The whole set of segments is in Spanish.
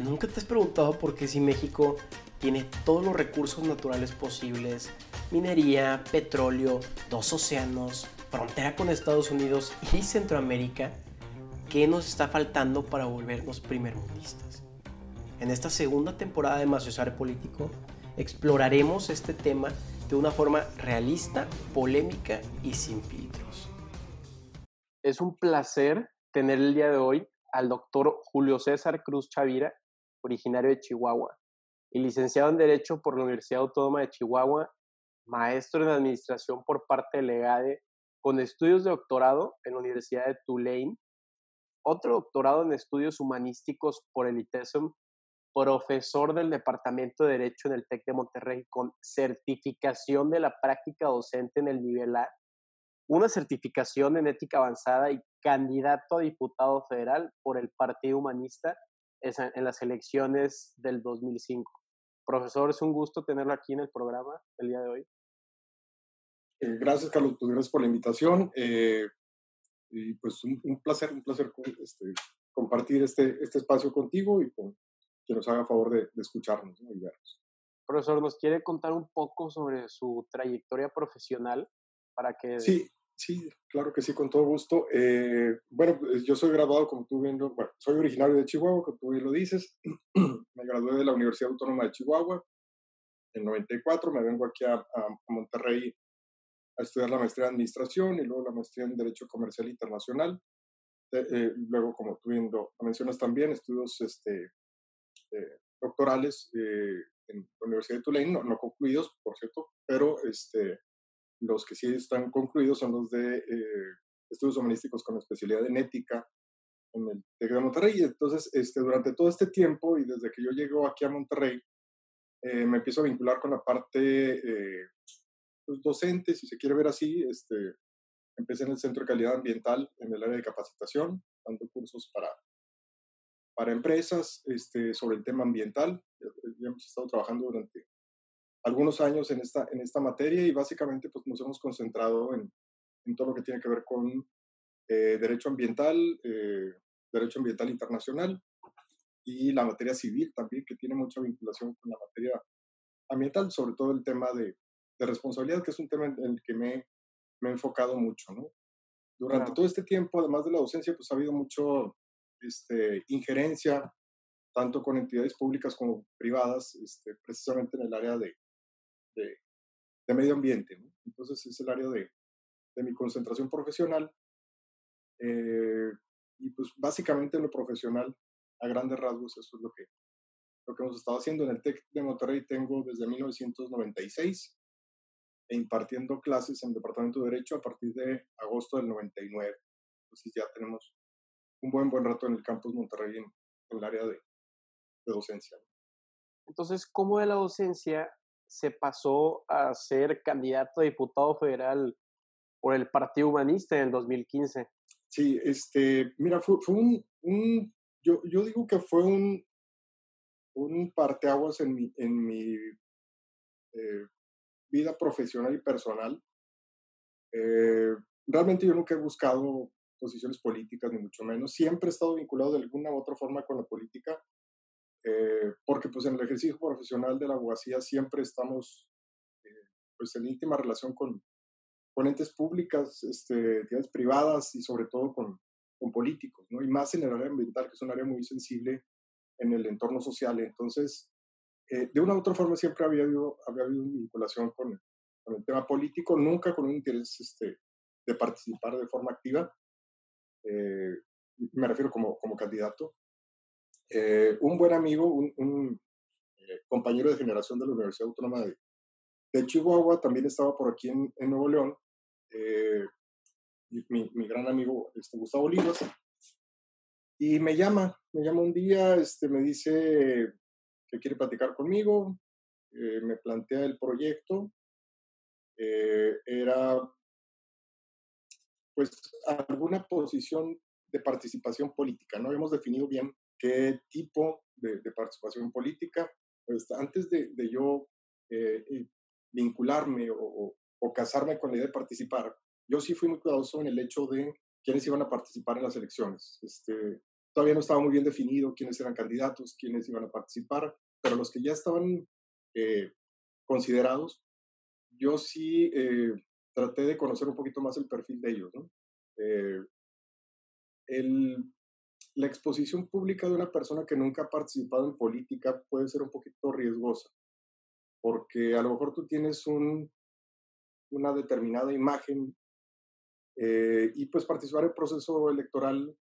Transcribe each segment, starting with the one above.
¿Nunca te has preguntado por qué si México tiene todos los recursos naturales posibles, minería, petróleo, dos océanos, frontera con Estados Unidos y Centroamérica, qué nos está faltando para volvernos primermundistas? En esta segunda temporada de Maciosar Político exploraremos este tema de una forma realista, polémica y sin filtros. Es un placer tener el día de hoy al doctor Julio César Cruz Chavira, originario de Chihuahua, y licenciado en Derecho por la Universidad Autónoma de Chihuahua, maestro en Administración por parte de Legade, con estudios de doctorado en la Universidad de Tulane, otro doctorado en estudios humanísticos por el ITESOM, profesor del Departamento de Derecho en el TEC de Monterrey con certificación de la práctica docente en el nivel A, una certificación en ética avanzada y candidato a diputado federal por el Partido Humanista en las elecciones del 2005. Profesor, es un gusto tenerlo aquí en el programa el día de hoy. Eh, gracias, Carlos. Pues, gracias por la invitación. Eh, y pues un, placer, un placer este, compartir este, este espacio contigo y con que nos haga favor de, escucharnos y vernos. Profesor, ¿nos quiere contar un poco sobre su trayectoria profesional para que sí, Sí, claro que sí, con todo gusto. Eh, bueno, pues, yo soy graduado, como tú viendo, bueno, soy originario de Chihuahua, como tú bien lo dices. me gradué de la Universidad Autónoma de Chihuahua en 94. Me vengo aquí a, Monterrey a estudiar la maestría en Administración y luego la maestría en Derecho Comercial Internacional. Eh, eh, luego, como tú viendo, mencionas también, estudios este, doctorales en la Universidad de Tulane, no, no concluidos, por cierto, pero este, los que sí están concluidos son los de eh, estudios humanísticos con especialidad en ética en el TEC de Monterrey. Entonces, este, durante todo este tiempo y desde que yo llego aquí a Monterrey, eh, me empiezo a vincular con la parte eh, pues, docente, si se quiere ver así. Este, empecé en el Centro de Calidad Ambiental en el área de capacitación, dando cursos para, para empresas este, sobre el tema ambiental. Ya hemos estado trabajando durante algunos años en esta, en esta materia y básicamente pues, nos hemos concentrado en, en todo lo que tiene que ver con eh, derecho ambiental, eh, derecho ambiental internacional y la materia civil también, que tiene mucha vinculación con la materia ambiental, sobre todo el tema de, de responsabilidad, que es un tema en el que me, me he enfocado mucho. ¿no? Durante todo este tiempo, además de la docencia, pues ha habido mucho este, injerencia, tanto con entidades públicas como privadas, este, precisamente en el área de, de, medio ambiente. Entonces es el área de, de mi concentración profesional. Eh, y pues básicamente en lo profesional, a grandes rasgos, eso es lo que, lo que hemos estado haciendo. En el TEC de Monterrey tengo desde 1996 e impartiendo clases en el Departamento de Derecho a partir de agosto del 99. Entonces ya tenemos un buen, buen rato en el campus Monterrey en, el área de, de docencia. Entonces, ¿cómo de la docencia se pasó a ser candidato a diputado federal por el Partido Humanista en el 2015. Sí, este, mira, fue, un, yo, yo, digo que fue un, un parteaguas en mi, en mi eh, vida profesional y personal. Eh, realmente yo nunca he buscado posiciones políticas, ni mucho menos. Siempre he estado vinculado de alguna u otra forma con la política. Eh, porque pues en el ejercicio profesional de la abogacía siempre estamos eh, pues en íntima relación con, con entes públicas, este, entidades privadas y sobre todo con, con políticos, ¿no? Y más en el área ambiental, que es un área muy sensible en el entorno social. Entonces, eh, de una u otra forma siempre había habido, había habido vinculación con, con el tema político, nunca con un interés este, de participar de forma activa. me refiero como, como candidato. Eh, un buen amigo, un, eh, compañero de generación de la Universidad Autónoma de, Chihuahua, también estaba por aquí en, Nuevo León, eh, mi, gran amigo este, Gustavo Olivas, y me llama, me llama un día, este, me dice que quiere platicar conmigo, me plantea el proyecto, era pues alguna posición de participación política, no habíamos definido bien qué tipo de, participación política. Pues antes de, yo eh, vincularme o, casarme con la idea de participar, yo sí fui muy cuidadoso en el hecho de quiénes iban a participar en las elecciones. Este, todavía no estaba muy bien definido quiénes eran candidatos, quiénes iban a participar, pero los que ya estaban eh, considerados, yo sí eh, traté de conocer un poquito más el perfil de ellos. ¿no? El, la exposición pública de una persona que nunca ha participado en política puede ser un poquito riesgosa, porque a lo mejor tú tienes un, una determinada imagen eh, y pues participar en el proceso electoral,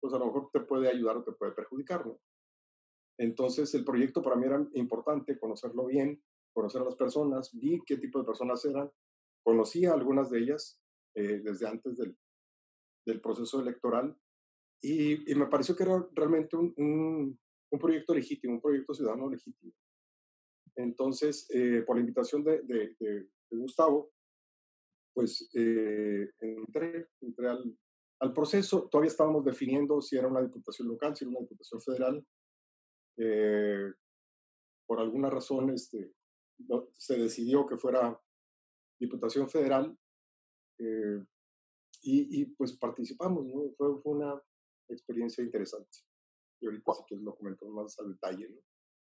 pues a lo mejor te puede ayudar o te puede perjudicar. Entonces el proyecto para mí era importante, conocerlo bien, conocer a las personas, vi qué tipo de personas eran, conocía algunas de ellas eh, desde antes del, del proceso electoral y, me pareció que era realmente un, un, proyecto legítimo, un proyecto ciudadano legítimo. Entonces, eh, por la invitación de, Gustavo, pues eh, entré, entré al, al, proceso. Todavía estábamos definiendo si era una diputación local, si era una diputación federal. Eh, por alguna razón este, se decidió que fuera diputación federal eh, y, pues participamos. Fue, fue, una experiencia interesante. Y ahorita sí que lo comento más al detalle, ¿no?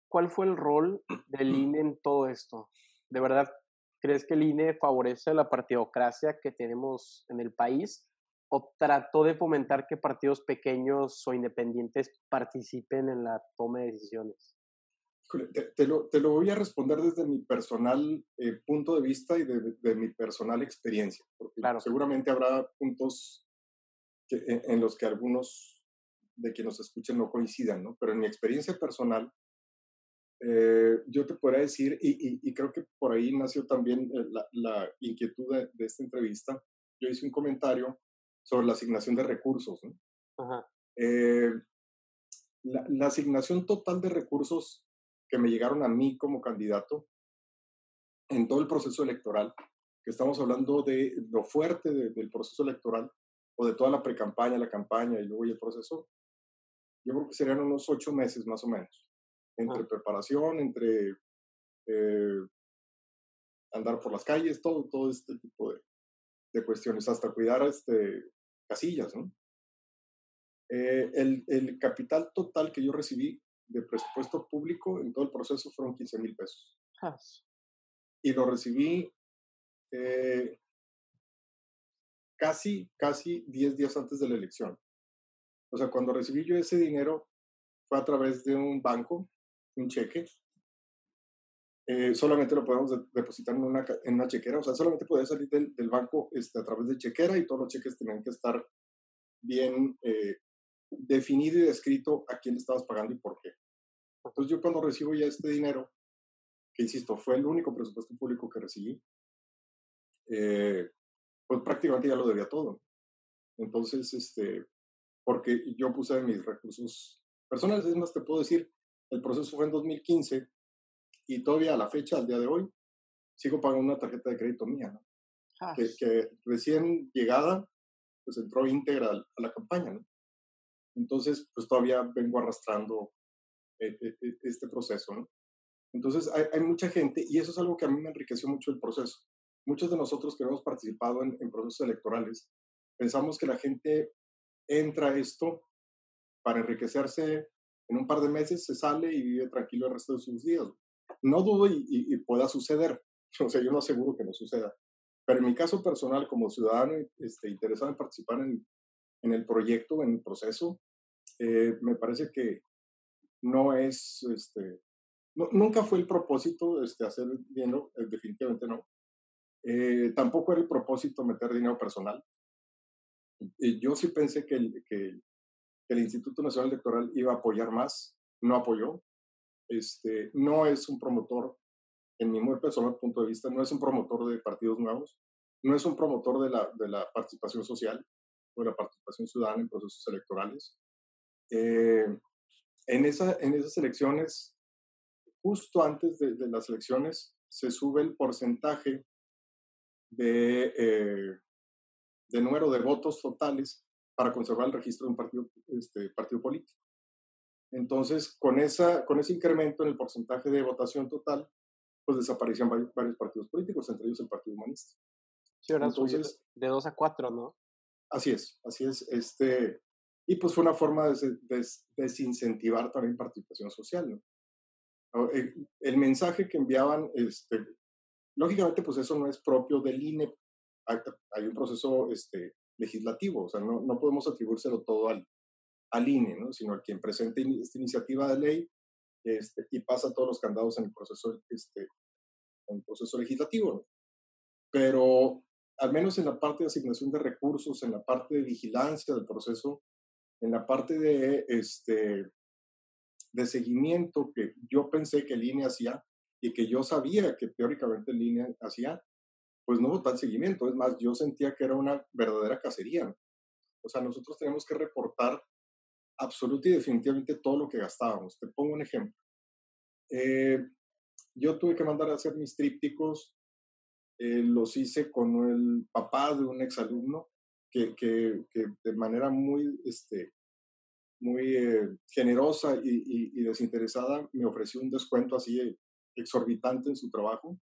¿Cuál fue el rol del INE en todo esto? De verdad, ¿Crees que el INE favorece la partidocracia que tenemos en el país o trató de fomentar que partidos pequeños o independientes participen en la toma de decisiones? Te, te, lo, te lo, voy a responder desde mi personal eh, punto de vista y de, de, mi personal experiencia, porque claro. seguramente habrá puntos que, en, en, los que algunos de quienes nos escuchen no coincidan, ¿no? Pero en mi experiencia personal, eh, yo te podría decir, y, y, y, creo que por ahí nació también eh, la, la inquietud de, de, esta entrevista, yo hice un comentario sobre la asignación de recursos. ¿no? Ajá. Eh, la, la, asignación total de recursos que me llegaron a mí como candidato en todo el proceso electoral, que estamos hablando de lo fuerte de, del proceso electoral o de toda la pre-campaña, la campaña y luego el proceso, yo creo que serían unos ocho meses más o menos entre ah. preparación, entre eh, andar por las calles, todo, todo este tipo de, de cuestiones, hasta cuidar este, casillas. ¿no? Eh, el, el, capital total que yo recibí de presupuesto público en todo el proceso fueron 15 mil pesos. Ah. Y lo recibí eh, casi, casi 10 días antes de la elección. O sea, cuando recibí yo ese dinero fue a través de un banco un cheque, eh, solamente lo podemos de depositar en una, en una chequera, o sea, solamente podía salir del, del banco este, a través de chequera y todos los cheques tenían que estar bien eh, definido y descrito a quién estabas pagando y por qué. Entonces yo cuando recibo ya este dinero, que insisto, fue el único presupuesto público que recibí, eh, pues prácticamente ya lo debía todo. Entonces, este, porque yo puse mis recursos personales, es más, te puedo decir, el proceso fue en 2015 y todavía a la fecha, al día de hoy, sigo pagando una tarjeta de crédito mía, ¿no? Ah. que, que, recién llegada, pues entró íntegra a la campaña, ¿no? Entonces, pues todavía vengo arrastrando eh, eh, este proceso, ¿no? Entonces, hay, hay, mucha gente, y eso es algo que a mí me enriqueció mucho el proceso. Muchos de nosotros que hemos participado en, procesos electorales, pensamos que la gente entra a esto para enriquecerse en un par de meses se sale y vive tranquilo el resto de sus días. No dudo y, y, y, pueda suceder, o sea, yo no aseguro que no suceda, pero en mi caso personal, como ciudadano este, interesado en participar en, el proyecto, en el proceso, eh, me parece que no es, este, nunca fue el propósito este, hacer dinero, eh, definitivamente no. Eh, tampoco era el propósito meter dinero personal. Y yo sí pensé que, el, Instituto Nacional Electoral iba a apoyar más, no apoyó. Este, no es un promotor, en mi muy personal punto de vista, no es un promotor de partidos nuevos, no es un promotor de la, participación social o de la participación ciudadana en procesos electorales. Eh, en, esa, en esas elecciones, justo antes de, las elecciones, se sube el porcentaje de, eh, de número de votos totales para conservar el registro de un partido, este, partido político. Entonces, con, esa, con ese incremento en el porcentaje de votación total, pues desaparecían varios, varios partidos políticos, entre ellos el Partido Humanista. Sí, ahora Entonces, de 2 a 4, ¿no? Así es, así es. Este, Y pues fue una forma de, desincentivar también participación social. ¿no? El, eh, el, mensaje que enviaban, este, lógicamente, pues eso no es propio del INE. Hay, hay un proceso este, legislativo, o sea, no, no podemos atribuírselo todo al, al INE, ¿no? sino a quien presente esta iniciativa de ley este, y pasa todos los candados en el proceso, este, en el proceso legislativo. ¿no? Pero al menos en la parte de asignación de recursos, en la parte de vigilancia del proceso, en la parte de, este, de seguimiento que yo pensé que el INE hacía y que yo sabía que teóricamente el INE hacía, pues no hubo tal seguimiento. Es más, yo sentía que era una verdadera cacería. O sea, nosotros tenemos que reportar absoluta y definitivamente todo lo que gastábamos. Te pongo un ejemplo. Eh, yo tuve que mandar a hacer mis trípticos, eh, los hice con el papá de un exalumno que, que, que de manera muy, este, muy eh, generosa y, y, desinteresada me ofreció un descuento así exorbitante en su trabajo.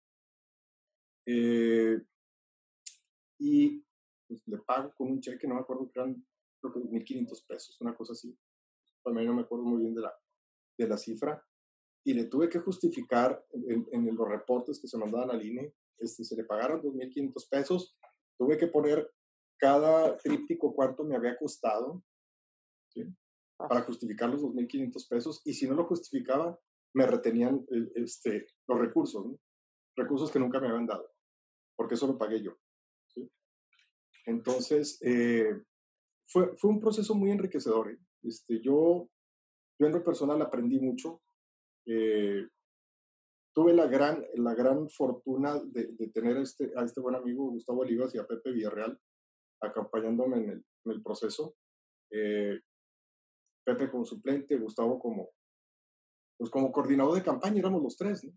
y pues, le pago con un cheque, no me acuerdo que eran creo que 1.500 pesos, una cosa así. También no me acuerdo muy bien de la, de la cifra. Y le tuve que justificar en, en los reportes que se mandaban al INE, este, se le pagaron 2.500 pesos. Tuve que poner cada tríptico cuánto me había costado ¿sí? Ah. para justificar los 2.500 pesos. Y si no lo justificaba, me retenían eh, este, los recursos, recursos que nunca me habían dado, porque eso lo pagué yo. Entonces, eh, fue, fue un proceso muy enriquecedor. ¿eh? Este, yo, yo en lo personal aprendí mucho. Eh, tuve la gran, la gran fortuna de, tener este, a este buen amigo Gustavo Olivas y a Pepe Villarreal acompañándome en el, en el proceso. Pepe como suplente, Gustavo como, pues como coordinador de campaña, éramos los tres. ¿no?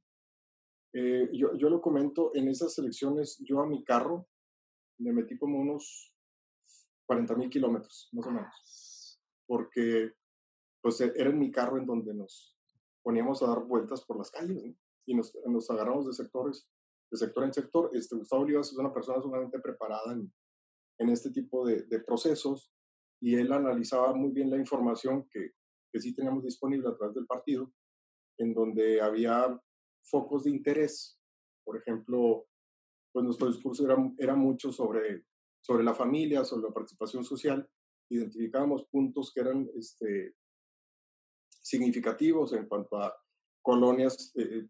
Eh, yo, yo lo comento, en esas elecciones yo a mi carro le metí como unos 40 mil kilómetros, más o menos, porque pues e, era en mi carro en donde nos poníamos a dar vueltas por las calles y nos, nos, agarramos de sectores, de sector en sector. Este, Gustavo Olivas es una persona sumamente preparada en, en este tipo de, de, procesos y él analizaba muy bien la información que, que sí teníamos disponible a través del partido, en donde había focos de interés. Por ejemplo, pues nuestro discurso era, era mucho sobre sobre la familia, sobre la participación social, identificábamos puntos que eran este, significativos en cuanto a colonias eh,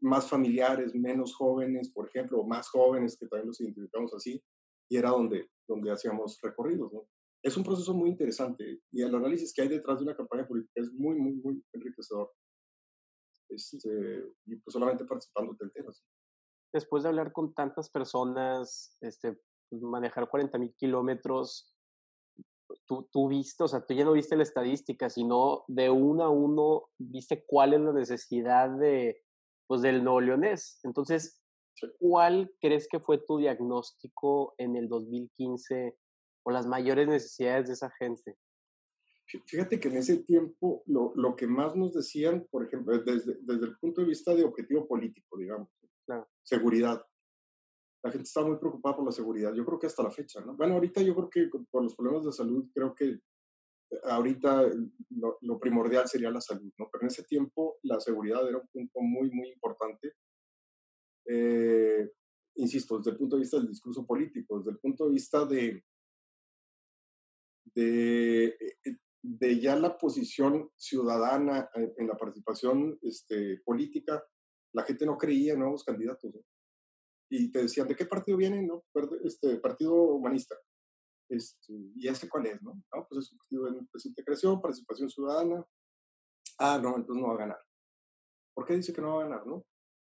más familiares, menos jóvenes, por ejemplo, o más jóvenes, que también los identificamos así, y era donde, donde hacíamos recorridos. ¿no? Es un proceso muy interesante y el análisis que hay detrás de una campaña política es muy, muy, muy enriquecedor. Este, y pues solamente participando te enteras. Después de hablar con tantas personas, este, manejar 40 mil kilómetros, tú, tú viste, o sea, tú ya no viste la estadística, sino de uno a uno viste cuál es la necesidad de, pues, del nuevo leonés. Entonces, ¿cuál crees que fue tu diagnóstico en el 2015 o las mayores necesidades de esa gente? Fíjate que en ese tiempo lo, lo que más nos decían, por ejemplo, desde, desde el punto de vista de objetivo político, digamos, seguridad la gente está muy preocupada por la seguridad. Yo creo que hasta la fecha, ¿no? Bueno, ahorita yo creo que por los problemas de salud, creo que eh, ahorita lo, primordial sería la salud, ¿no? Pero en ese tiempo la seguridad era un punto muy, muy importante. Eh, insisto, desde el punto de vista del discurso político, desde el punto de vista de, de, eh, de ya la posición ciudadana en, la participación este, política, la gente no creía en nuevos candidatos. ¿no? y te decían, ¿de qué partido vienen? No? Este, partido humanista. Este, ¿Y ese cuál es? No? no pues es un partido de presidente creación, participación ciudadana. Ah, no, entonces no va a ganar. ¿Por qué dice que no va a ganar? No,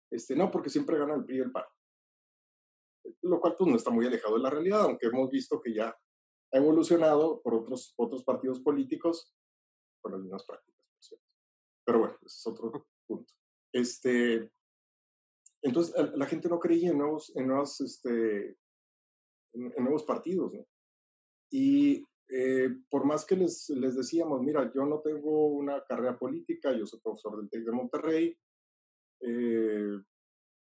este, no porque siempre gana el PRI y el PAN. Lo cual pues no está muy alejado de la realidad, aunque hemos visto que ya evolucionado por otros, otros partidos políticos con las mismas prácticas, por cierto. Pero bueno, ese es otro punto. Este, entonces, la gente no creía en nuevos, en nuevos, este, en, nuevos partidos. ¿no? Y eh, por más que les, les decíamos, mira, yo no tengo una carrera política, yo soy profesor del TEC de Monterrey, eh,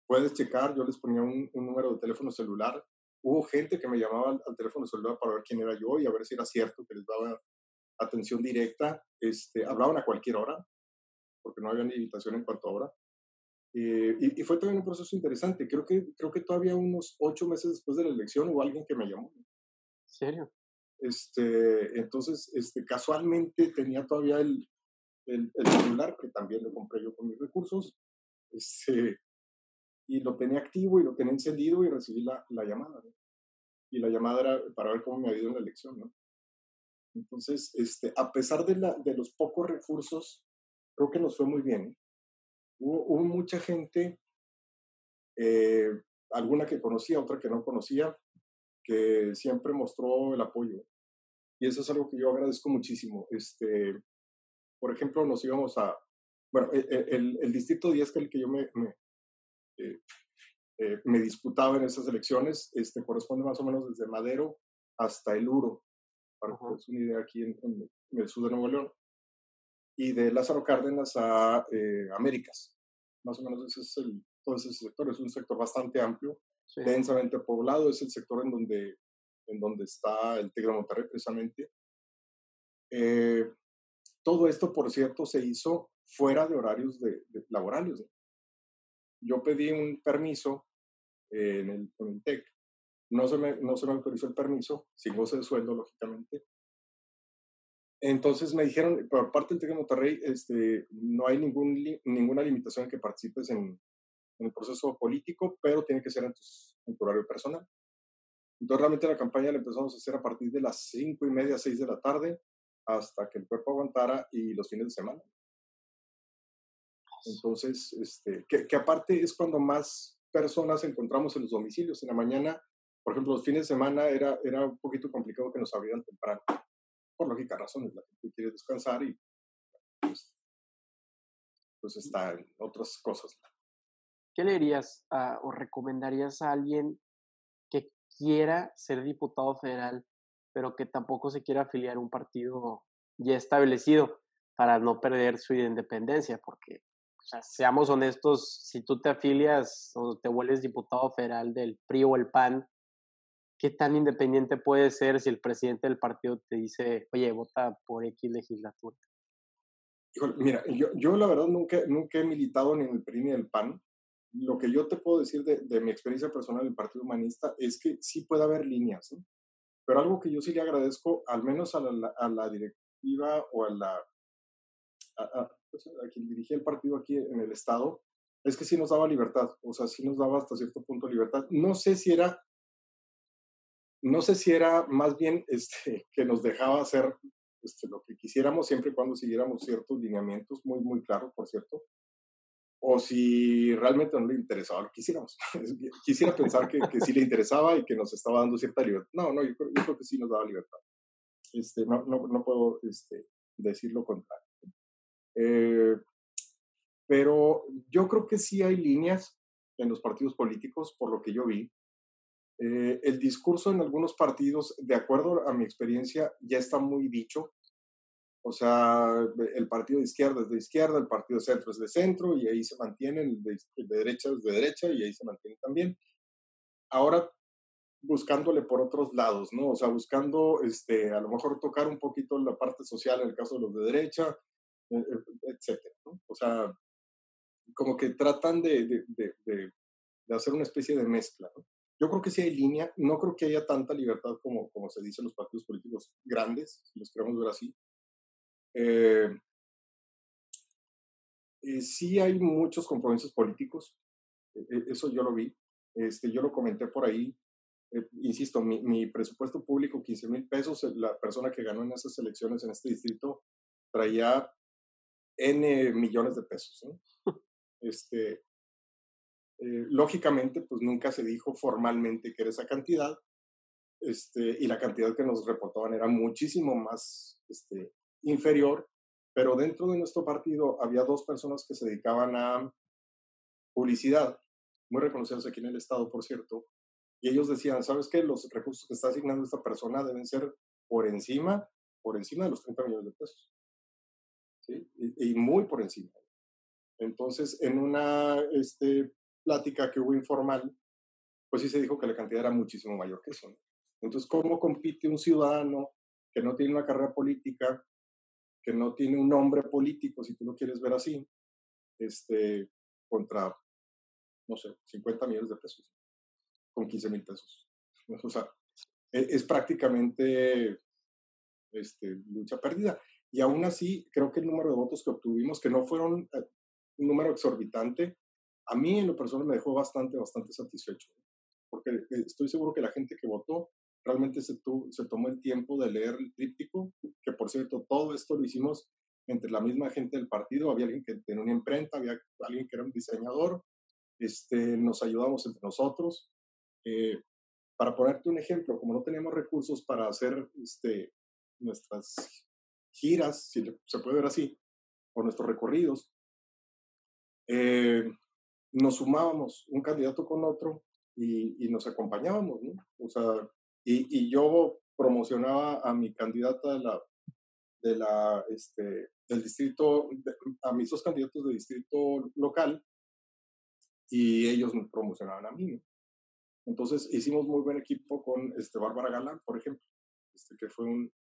puedes checar, yo les ponía un, número de teléfono celular. Hubo gente que me llamaba al, teléfono celular para ver quién era yo y a ver si era cierto que les daba atención directa, este, hablaban a cualquier hora, porque no había limitación en cuanto a hora. Eh, y, fue también un proceso interesante. Creo que, creo que todavía unos ocho meses después de la elección hubo alguien que me llamó. ¿En serio? Este, entonces, este, casualmente tenía todavía el, el, celular, que también lo compré yo con mis recursos, este, y lo tenía activo y lo tenía encendido y recibí la, la llamada. Y la llamada era para ver cómo me había ido en la elección. ¿no? Entonces, este, a pesar de, la, de los pocos recursos, creo que nos fue muy bien. ¿eh? Hubo, mucha gente, eh, alguna que conocía, otra que no conocía, que siempre mostró el apoyo. Y eso es algo que yo agradezco muchísimo. Este, por ejemplo, nos íbamos a, bueno, e, e, el, el, distrito 10 que el que yo me, me, eh, eh, me, disputaba en esas elecciones, este, corresponde más o menos desde Madero hasta el Uro, para que una idea aquí en, el sur de Nuevo León, y de Lázaro Cárdenas a eh, Américas. Más o menos ese es el, todo ese sector, es un sector bastante amplio, densamente poblado, es el sector en donde, en donde está el Tigre de Monterrey precisamente. Eh, todo esto, por cierto, se hizo fuera de horarios de, laborales. Yo pedí un permiso en, el, en el TEC. No se, me, no se me autorizó el permiso, sin goce de sueldo, lógicamente. Entonces me dijeron, por parte del TEC de Monterrey, este, no hay ningún, ninguna limitación en que participes en, en, el proceso político, pero tiene que ser en tu, horario personal. Entonces realmente la campaña la empezamos a hacer a partir de las cinco y media, seis de la tarde, hasta que el cuerpo aguantara y los fines de semana. Entonces, este, que, que, aparte es cuando más personas encontramos en los domicilios. En la mañana, por ejemplo, los fines de semana era, era un poquito complicado que nos abrieran temprano. Por lógica razones, la gente quiere descansar y pues, pues está en otras cosas. ¿Qué le dirías o recomendarías a alguien que quiera ser diputado federal pero que tampoco se quiera afiliar a un partido ya establecido para no perder su independencia, porque, o sea, seamos honestos, si tú te afilias o te vuelves diputado federal del PRI o el PAN, ¿qué tan independiente puedes ser si el presidente del partido te dice, oye, vota por X legislatura? mira, yo, yo la verdad nunca, nunca he militado ni en el PRI ni en el PAN. Lo que yo te puedo decir de, de mi experiencia personal del Partido Humanista es que sí puede haber líneas. Pero algo que yo sí le agradezco, al menos a la, a la directiva o a la a, quien dirigía el partido aquí en el estado, es que sí nos daba libertad, o sea, sí nos daba hasta cierto punto libertad. No sé si era, no sé si era más bien este, que nos dejaba hacer este, lo que quisiéramos siempre y cuando siguiéramos ciertos lineamientos muy, muy claros, por cierto, o si realmente no le interesaba lo que quisiéramos. Quisiera pensar que, que, sí le interesaba y que nos estaba dando cierta libertad. No, no, yo, creo que sí nos daba libertad. Este, no, no, no puedo este, decir lo contrario. Eh, pero yo creo que sí hay líneas en los partidos políticos, por lo que yo vi. Eh, el discurso en algunos partidos, de acuerdo a mi experiencia, ya está muy dicho. O sea, el partido de izquierda es de izquierda, el partido de centro es de centro, y ahí se mantienen, el de, derecha es de derecha, y ahí se mantienen también. Ahora, buscándole por otros lados, ¿no? O sea, buscando, este, a lo mejor tocar un poquito la parte social en el caso de los de derecha, etcétera, ¿no? O sea, como que tratan de, de, de, de, hacer una especie de mezcla, ¿no? Yo creo que sí hay línea, no creo que haya tanta libertad como, como se dice en los partidos políticos grandes, si los queremos ver así, eh, eh, sí hay muchos compromisos políticos, e, e, eso yo lo vi, este, yo lo comenté por ahí, eh, insisto, mi, mi, presupuesto público, 15 mil pesos, la persona que ganó en esas elecciones en este distrito traía N millones de pesos. Este, lógicamente, pues nunca se dijo formalmente que era esa cantidad, este, y la cantidad que nos reportaban era muchísimo más este, inferior, pero dentro de nuestro partido había dos personas que se dedicaban a publicidad, muy reconocidas aquí en el Estado, por cierto, y ellos decían, ¿sabes qué? Los recursos que está asignando esta persona deben ser por encima, por encima de los 30 millones de pesos. ¿Sí? Y, muy por encima. Entonces, en una este, plática que hubo informal, pues sí se dijo que la cantidad era muchísimo mayor que eso. Entonces, ¿cómo compite un ciudadano que no tiene una carrera política que no tiene un nombre político, si tú lo quieres ver así, este, contra, no sé, 50 millones de pesos, con 15 mil pesos. O sea, e, es, prácticamente este, lucha perdida. Y aún así, creo que el número de votos que obtuvimos, que no fueron eh, un número exorbitante, a mí en lo personal me dejó bastante, bastante satisfecho. Porque eh, estoy seguro que la gente que votó realmente se, se tomó el tiempo de leer el tríptico, que por cierto, todo esto lo hicimos entre la misma gente del partido, había alguien que tenía una imprenta, había alguien que era un diseñador, este, nos ayudamos entre nosotros. Eh, para ponerte un ejemplo, como no teníamos recursos para hacer este, nuestras giras, si se puede ver así, o nuestros recorridos, eh, nos sumábamos un candidato con otro y, nos acompañábamos, ¿no? O sea, y, yo promocionaba a mi candidata de la, de la, este, del distrito, a mis dos candidatos de distrito local, y ellos me promocionaban a mí. Entonces hicimos muy buen equipo con este, Bárbara Galán, por ejemplo, este, que fue un,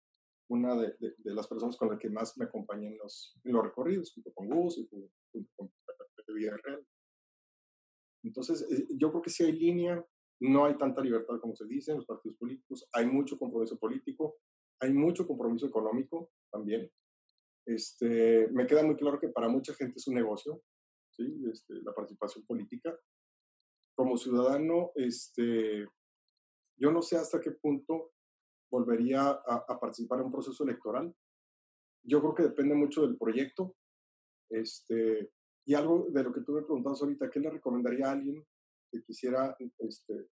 una de, de, las personas con las que más me acompañé en los, en los recorridos, junto con Gus y junto, con Pepe Villarreal. Entonces, eh, yo creo que si hay línea, no hay tanta libertad como se dice en los partidos políticos, hay mucho compromiso político, hay mucho compromiso económico también. Este, me queda muy claro que para mucha gente es un negocio, ¿sí? Este, la participación política. Como ciudadano, este, yo no sé hasta qué punto volvería a, a, participar en un proceso electoral. Yo creo que depende mucho del proyecto. Este, y algo de lo que tú me preguntabas ahorita, ¿qué le recomendaría a alguien que quisiera este,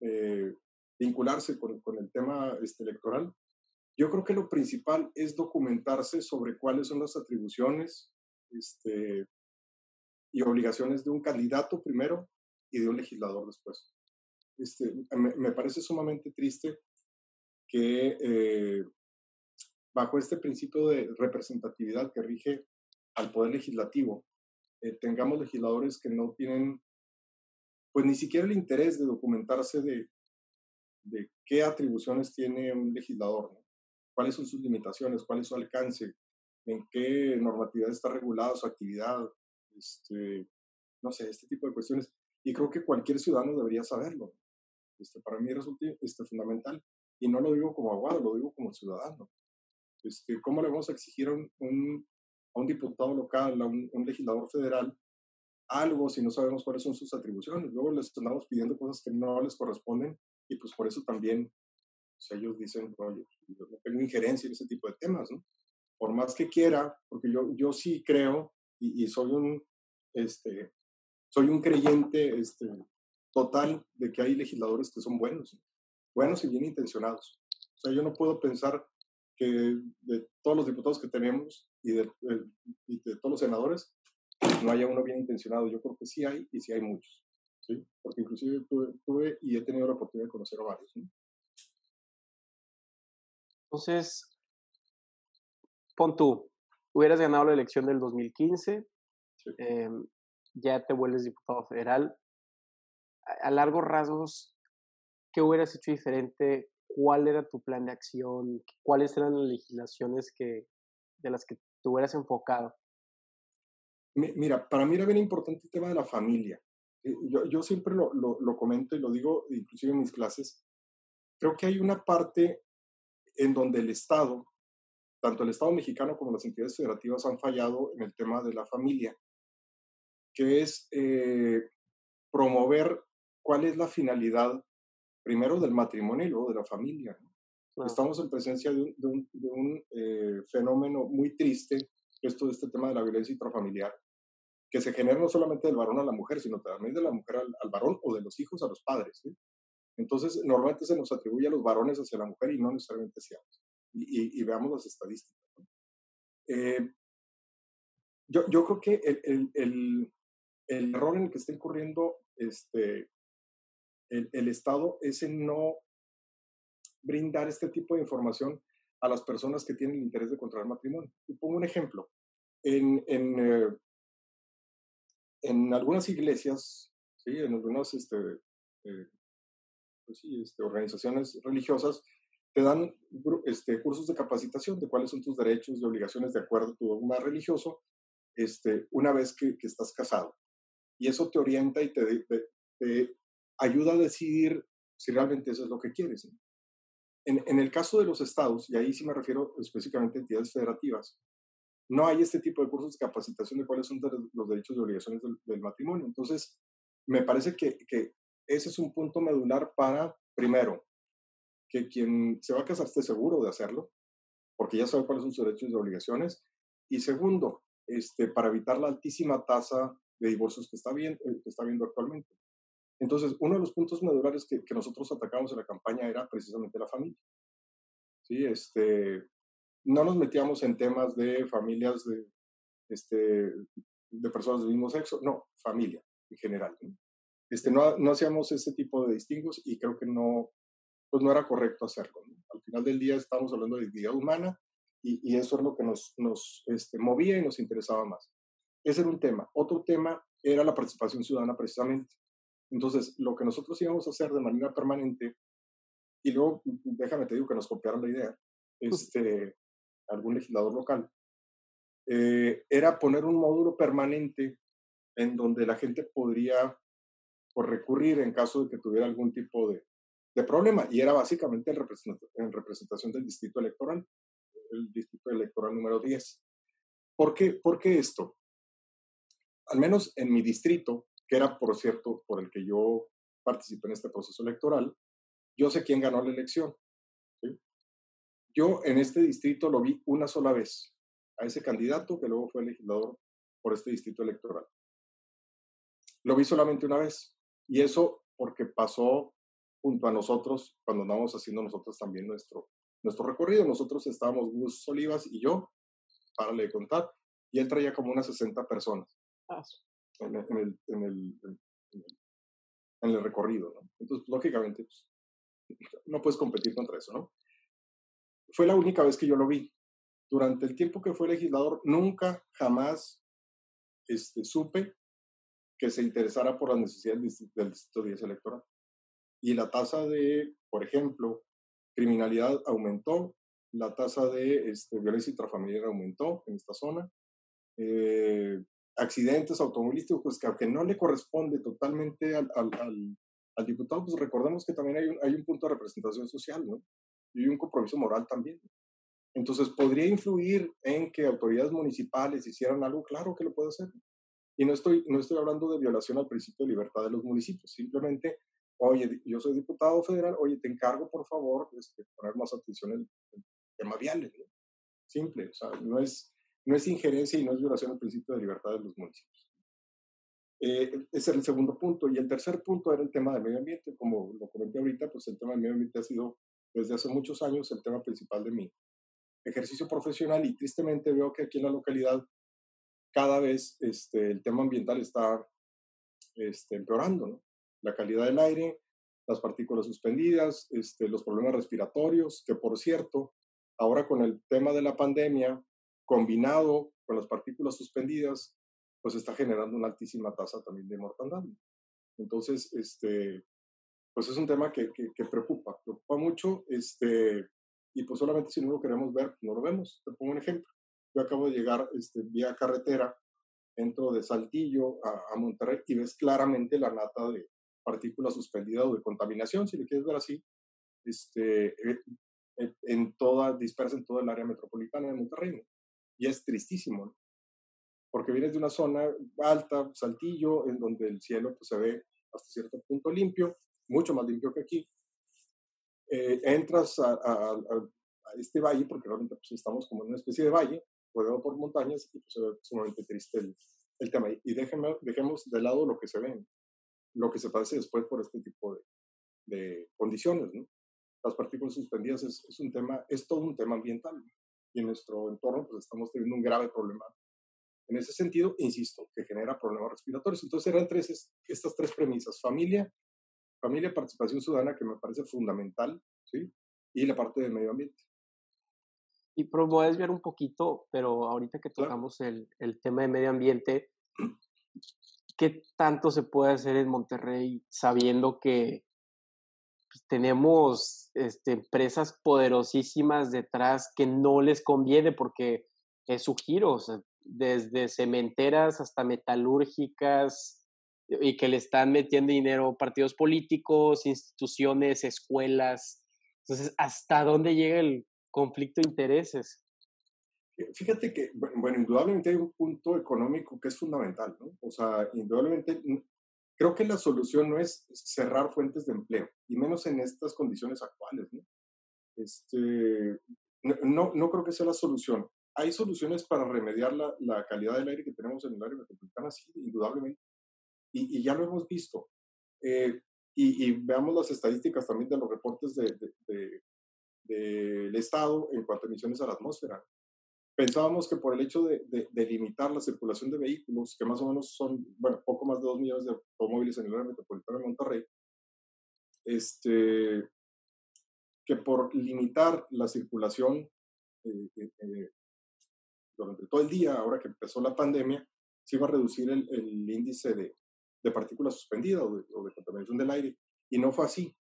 eh, vincularse con, con, el tema este, electoral? Yo creo que lo principal es documentarse sobre cuáles son las atribuciones este, y obligaciones de un candidato primero y de un legislador después. Este, me, me parece sumamente triste que eh, bajo este principio de representatividad que rige al poder legislativo, eh, tengamos legisladores que no tienen, pues ni siquiera el interés de documentarse de, de qué atribuciones tiene un legislador, cuáles son sus limitaciones, cuál es su alcance, en qué normatividad está regulada su actividad, este, no sé, este tipo de cuestiones. Y creo que cualquier ciudadano debería saberlo. Este, para mí resulta este, fundamental. Y no lo digo como abogado, lo digo como ciudadano. Este, ¿Cómo le vamos a exigir a un, a un diputado local, a un, legislador federal, algo si no sabemos cuáles son sus atribuciones? Luego les estamos pidiendo cosas que no les corresponden y pues por eso también ellos dicen, oye, yo no tengo injerencia en ese tipo de temas, ¿no? Por más que quiera, porque yo, yo sí creo y, y soy un, este, soy un creyente este, total de que hay legisladores que son buenos buenos y bien intencionados. O sea, yo no puedo pensar que de todos los diputados que tenemos y de, y de todos los senadores, no haya uno bien intencionado. Yo creo que sí hay y sí hay muchos. ¿sí? Porque inclusive tuve, y he tenido la oportunidad de conocer a varios. Entonces, pon tú, hubieras ganado la elección del 2015, em, ya te vuelves diputado federal. A, a largos rasgos, ¿qué hubieras hecho diferente? ¿Cuál era tu plan de acción? ¿Cuáles eran las legislaciones que, de las que te hubieras enfocado? Mira, para mí era bien importante el tema de la familia. Eh, yo, yo siempre lo, lo, lo, comento y lo digo inclusive en mis clases. Creo que hay una parte en donde el Estado, tanto el Estado mexicano como las entidades federativas han fallado en el tema de la familia, que es eh, promover cuál es la finalidad primero del matrimonio y luego de la familia. Estamos en presencia de un, de un, eh, fenómeno muy triste, que es todo este tema de la violencia intrafamiliar, que se genera no solamente del varón a la mujer, sino también de la mujer al, varón o de los hijos a los padres. Entonces, normalmente se nos atribuye a los varones hacia la mujer y no necesariamente hacia ellos. Y, y, veamos las estadísticas. Eh, yo, yo, creo que el, el, el, el, error en el que está incurriendo este, el, Estado es en no brindar este tipo de información a las personas que tienen el interés de contraer matrimonio. Y pongo un ejemplo. En, en, eh, en algunas iglesias, ¿sí? en algunas este, eh, pues sí, este, organizaciones religiosas, te dan este, cursos de capacitación de cuáles son tus derechos y obligaciones de acuerdo a tu dogma religioso este, una vez que, que estás casado. Y eso te orienta y te, ayuda a decidir si realmente eso es lo que quieres. En, en, el caso de los estados, y ahí sí me refiero específicamente a entidades federativas, no hay este tipo de cursos de capacitación de cuáles son los derechos y obligaciones del, matrimonio. Entonces, me parece que, que, ese es un punto medular para, primero, que quien se va a casar esté seguro de hacerlo, porque ya sabe cuáles son sus derechos y obligaciones. Y segundo, este, para evitar la altísima tasa de divorcios que está, bien, eh, que está viendo actualmente. Entonces, uno de los puntos medulares que, que, nosotros atacamos en la campaña era precisamente la familia. ¿Sí? Este, no nos metíamos en temas de familias de, este, de personas del mismo sexo, no, familia en general. Este, no, no hacíamos ese tipo de distingos y creo que no, pues no era correcto hacerlo. Al final del día estamos hablando de dignidad humana y, y eso es lo que nos, nos este, movía y nos interesaba más. Ese era un tema. Otro tema era la participación ciudadana precisamente. Entonces, lo que nosotros íbamos a hacer de manera permanente, y luego déjame te digo que nos copiaron la idea, este, algún legislador local, eh, era poner un módulo permanente en donde la gente podría por pues, recurrir en caso de que tuviera algún tipo de, de problema, y era básicamente en, en representación del distrito electoral, el distrito electoral número 10. ¿Por qué, ¿Por qué esto? Al menos en mi distrito, que era, por cierto, por el que yo participé en este proceso electoral, yo sé quién ganó la elección. Yo en este distrito lo vi una sola vez, a ese candidato que luego fue legislador por este distrito electoral. Lo vi solamente una vez. Y eso porque pasó junto a nosotros cuando andábamos haciendo nosotros también nuestro, nuestro recorrido. Nosotros estábamos Gus Olivas y yo, para le contar, y él traía como unas 60 personas en, en, el, en, el, en el recorrido. ¿no? Entonces, lógicamente, pues, no puedes competir contra eso, ¿no? Fue la única vez que yo lo vi. Durante el tiempo que fue legislador, nunca, jamás este, supe que se interesara por las necesidades del Distrito 10 electoral. Y la tasa de, por ejemplo, criminalidad aumentó, la tasa de este, violencia intrafamiliar aumentó en esta zona, eh, accidentes automovilísticos que aunque no le corresponde totalmente al, al, al, diputado, pues recordemos que también hay un, hay un punto de representación social, ¿no? Y un compromiso moral también. Entonces, ¿podría influir en que autoridades municipales hicieran algo? Claro que lo puede hacer. Y no estoy, no estoy hablando de violación al principio de libertad de los municipios, simplemente, oye, yo soy diputado federal, oye, te encargo, por favor, este, poner más atención en el tema viales, ¿no? Simple, o sea, no es, no es injerencia y no es violación al principio de libertad de los municipios. Eh, ese es el segundo punto. Y el tercer punto era el tema del medio ambiente. Como lo comenté ahorita, pues el tema del medio ambiente ha sido desde hace muchos años el tema principal de mi ejercicio profesional y tristemente veo que aquí en la localidad cada vez este, el tema ambiental está este, empeorando. La calidad del aire, las partículas suspendidas, este, los problemas respiratorios, que por cierto, ahora con el tema de la pandemia, combinado con las partículas suspendidas, pues está generando una altísima tasa también de mortandad. Entonces, este, pues es un tema que, que, preocupa, preocupa mucho, este, y pues solamente si no lo queremos ver, no lo vemos. Te pongo un ejemplo. Yo acabo de llegar este, vía carretera, entro de Saltillo a, a Monterrey y ves claramente la nata de partículas suspendidas o de contaminación, si le quieres ver así, este, en toda, dispersa en todo el área metropolitana de Monterrey y es tristísimo, ¿no? porque vienes de una zona alta, Saltillo, en donde el cielo pues, se ve hasta cierto punto limpio, mucho más limpio que aquí. Eh, entras a, a, a, este valle, porque realmente pues, estamos como en una especie de valle, rodeado por montañas, y pues, se ve sumamente triste el, el tema. Y déjeme, dejemos de lado lo que se ve, lo que se padece después por este tipo de, de condiciones. ¿no? Las partículas suspendidas es, es, un tema, es todo un tema ambiental y en nuestro entorno pues estamos teniendo un grave problema. En ese sentido, insisto, que genera problemas respiratorios. Entonces eran tres, estas tres premisas, familia, familia, participación ciudadana, que me parece fundamental, ¿sí? Y la parte del medio ambiente. Y puedo desviar un poquito, pero ahorita que tocamos claro. el, el tema de medio ambiente, ¿qué tanto se puede hacer en Monterrey sabiendo que tenemos este, empresas poderosísimas detrás que no les conviene porque es su giro, desde cementeras hasta metalúrgicas y que le están metiendo dinero partidos políticos, instituciones, escuelas. Entonces, ¿hasta dónde llega el conflicto de intereses? Fíjate que, bueno, indudablemente hay un punto económico que es fundamental, ¿no? O sea, indudablemente creo que la solución no es cerrar fuentes de empleo, y menos en estas condiciones actuales, ¿no? Este, no, no creo que sea la solución. Hay soluciones para remediar la, la calidad del aire que tenemos en el área metropolitana, sí, indudablemente. Y, y ya lo hemos visto. Eh, y, y, veamos las estadísticas también de los reportes del de, de, de, Estado en cuanto a emisiones a la atmósfera pensábamos que por el hecho de, de, limitar la circulación de vehículos, que más o menos son, bueno, poco más de dos millones de automóviles en el área metropolitana de Monterrey, este, que por limitar la circulación eh, eh, eh, durante todo el día, ahora que empezó la pandemia, se iba a reducir el, el índice de, de, partículas suspendidas o de, o de contaminación del aire, y no fue así.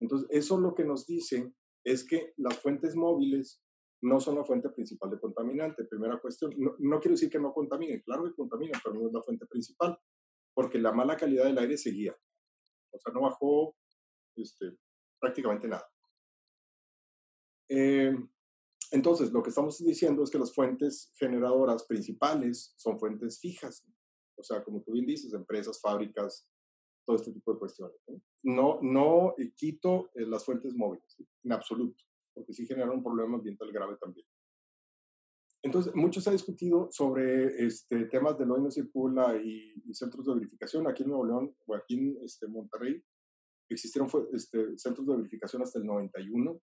Entonces, eso lo que nos dice es que las fuentes móviles no son la fuente principal de contaminante. Primera cuestión, no, quiero decir que no contaminen, claro que contaminan, pero no es la fuente principal, porque la mala calidad del aire seguía. O sea, no bajó este, prácticamente nada. Eh, entonces, lo que estamos diciendo es que las fuentes generadoras principales son fuentes fijas. O sea, como tú bien dices, empresas, fábricas, todo este tipo de cuestiones. No, no, quito eh, las fuentes móviles, en absoluto porque sí genera un problema ambiental grave también. Entonces, mucho se ha discutido sobre este, temas del hoy no circula y, centros de verificación. Aquí en Nuevo León o aquí en este, Monterrey existieron este, centros de verificación hasta el 91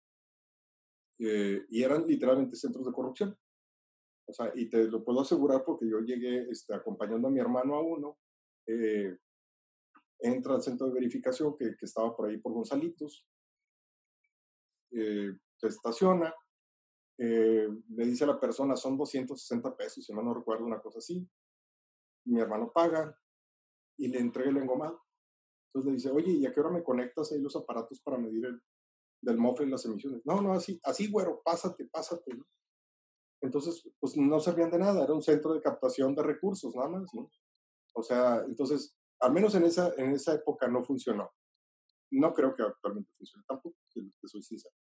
eh, y eran literalmente centros de corrupción. O sea, y te lo puedo asegurar porque yo llegué este, acompañando a mi hermano a uno. Eh, entra al centro de verificación que, que, estaba por ahí por Gonzalitos. Eh, estaciona, eh, le dice a la persona, son 260 pesos, si no, no recuerdo una cosa así. Mi hermano paga y le entrega el engomado. Entonces le dice, oye, ¿y a qué hora me conectas ahí los aparatos para medir el del mofle las emisiones? No, no, así, así, güero, pásate, pásate. Entonces, pues no servían de nada, era un centro de captación de recursos, nada más, ¿no? O sea, entonces, al menos en esa, en esa época no funcionó. No creo que actualmente funcione tampoco, que soy sincero.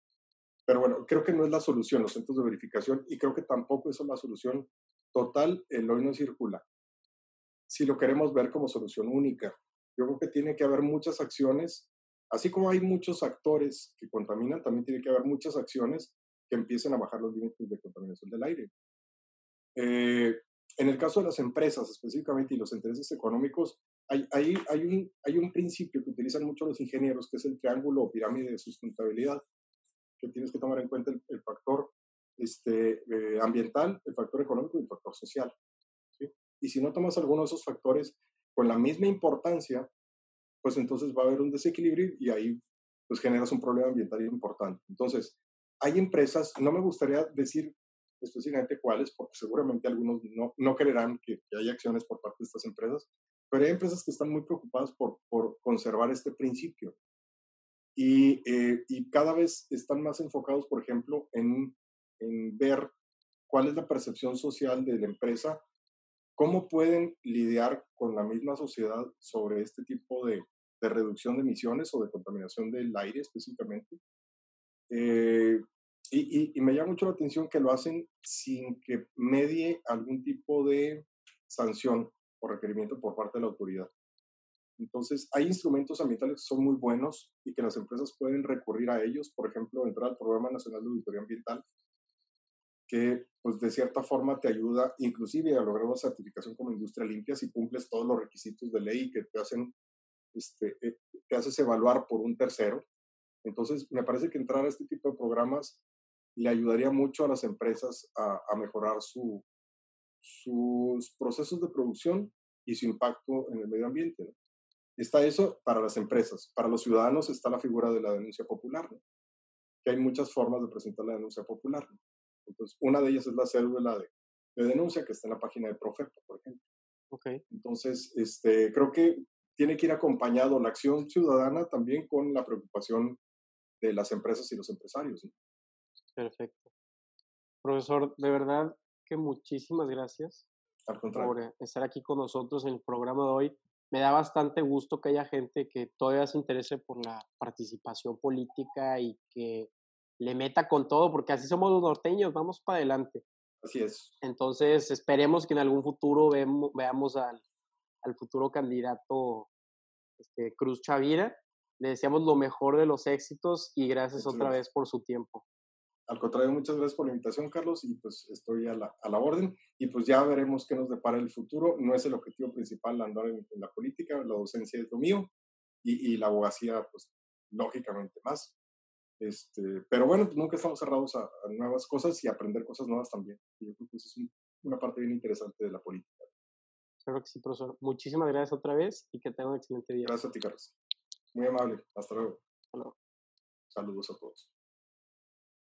Pero bueno, creo que no es la solución los centros de verificación y creo que tampoco es la solución total, el hoy no circula. Si lo queremos ver como solución única, yo creo que tiene que haber muchas acciones, así como hay muchos actores que contaminan, también tiene que haber muchas acciones que empiecen a bajar los límites de contaminación del aire. Eh, en el caso de las empresas específicamente y los intereses económicos, hay, hay, hay, un, hay un principio que utilizan mucho los ingenieros, que es el triángulo o pirámide de sustentabilidad que tienes que tomar en cuenta el, factor este, eh, ambiental, el factor económico y el factor social. ¿sí? Y si no tomas alguno de esos factores con la misma importancia, pues entonces va a haber un desequilibrio y ahí pues generas un problema ambiental importante. Entonces, hay empresas, no me gustaría decir específicamente cuáles, porque seguramente algunos no, no creerán que, que haya acciones por parte de estas empresas, pero hay empresas que están muy preocupadas por, por conservar este principio. Eh, y, cada vez están más enfocados, por ejemplo, en, ver cuál es la percepción social de la empresa, cómo pueden lidiar con la misma sociedad sobre este tipo de, reducción de emisiones o de contaminación del aire específicamente. Eh, y, me llama mucho la atención que lo hacen sin que medie algún tipo de sanción o requerimiento por parte de la autoridad. Entonces, hay instrumentos ambientales que son muy buenos y que las empresas pueden recurrir a ellos, por ejemplo, entrar al Programa Nacional de Auditoría Ambiental, que pues de cierta forma te ayuda inclusive a lograr una certificación como industria limpia si cumples todos los requisitos de ley que te hacen, este, eh, te haces evaluar por un tercero. Entonces, me parece que entrar a este tipo de programas le ayudaría mucho a las empresas a, mejorar su, sus procesos de producción y su impacto en el medio ambiente. Está eso para las empresas. Para los ciudadanos está la figura de la denuncia popular, que hay muchas formas de presentar la denuncia popular. Entonces, una de ellas es la cédula de, denuncia que está en la página de Profepa, por ejemplo. Okay. Entonces, este, creo que tiene que ir acompañado la acción ciudadana también con la preocupación de las empresas y los empresarios. Perfecto. Profesor, de verdad que muchísimas gracias por eh, estar aquí con nosotros en el programa de hoy. Me da bastante gusto que haya gente que todavía se interese por la participación política y que le meta con todo, porque así somos los norteños, vamos para adelante. Así es. Entonces, esperemos que en algún futuro veamos al, al futuro candidato este, Cruz Chavira. Le deseamos lo mejor de los éxitos y gracias otra vez por su tiempo. Al contrario, muchas gracias por la invitación, Carlos, y pues estoy a la, a la orden. Y pues ya veremos qué nos depara el futuro. No es el objetivo principal andar en, la política, la docencia es lo mío y, y la abogacía, pues lógicamente más. Este, pero bueno, pues nunca estamos cerrados a, nuevas cosas y aprender cosas nuevas también. yo creo que eso es una parte bien interesante de la política. Claro que sí, profesor. Muchísimas gracias otra vez y que tenga un excelente día. Gracias a ti, Carlos. Muy amable. Hasta luego. Saludos a todos.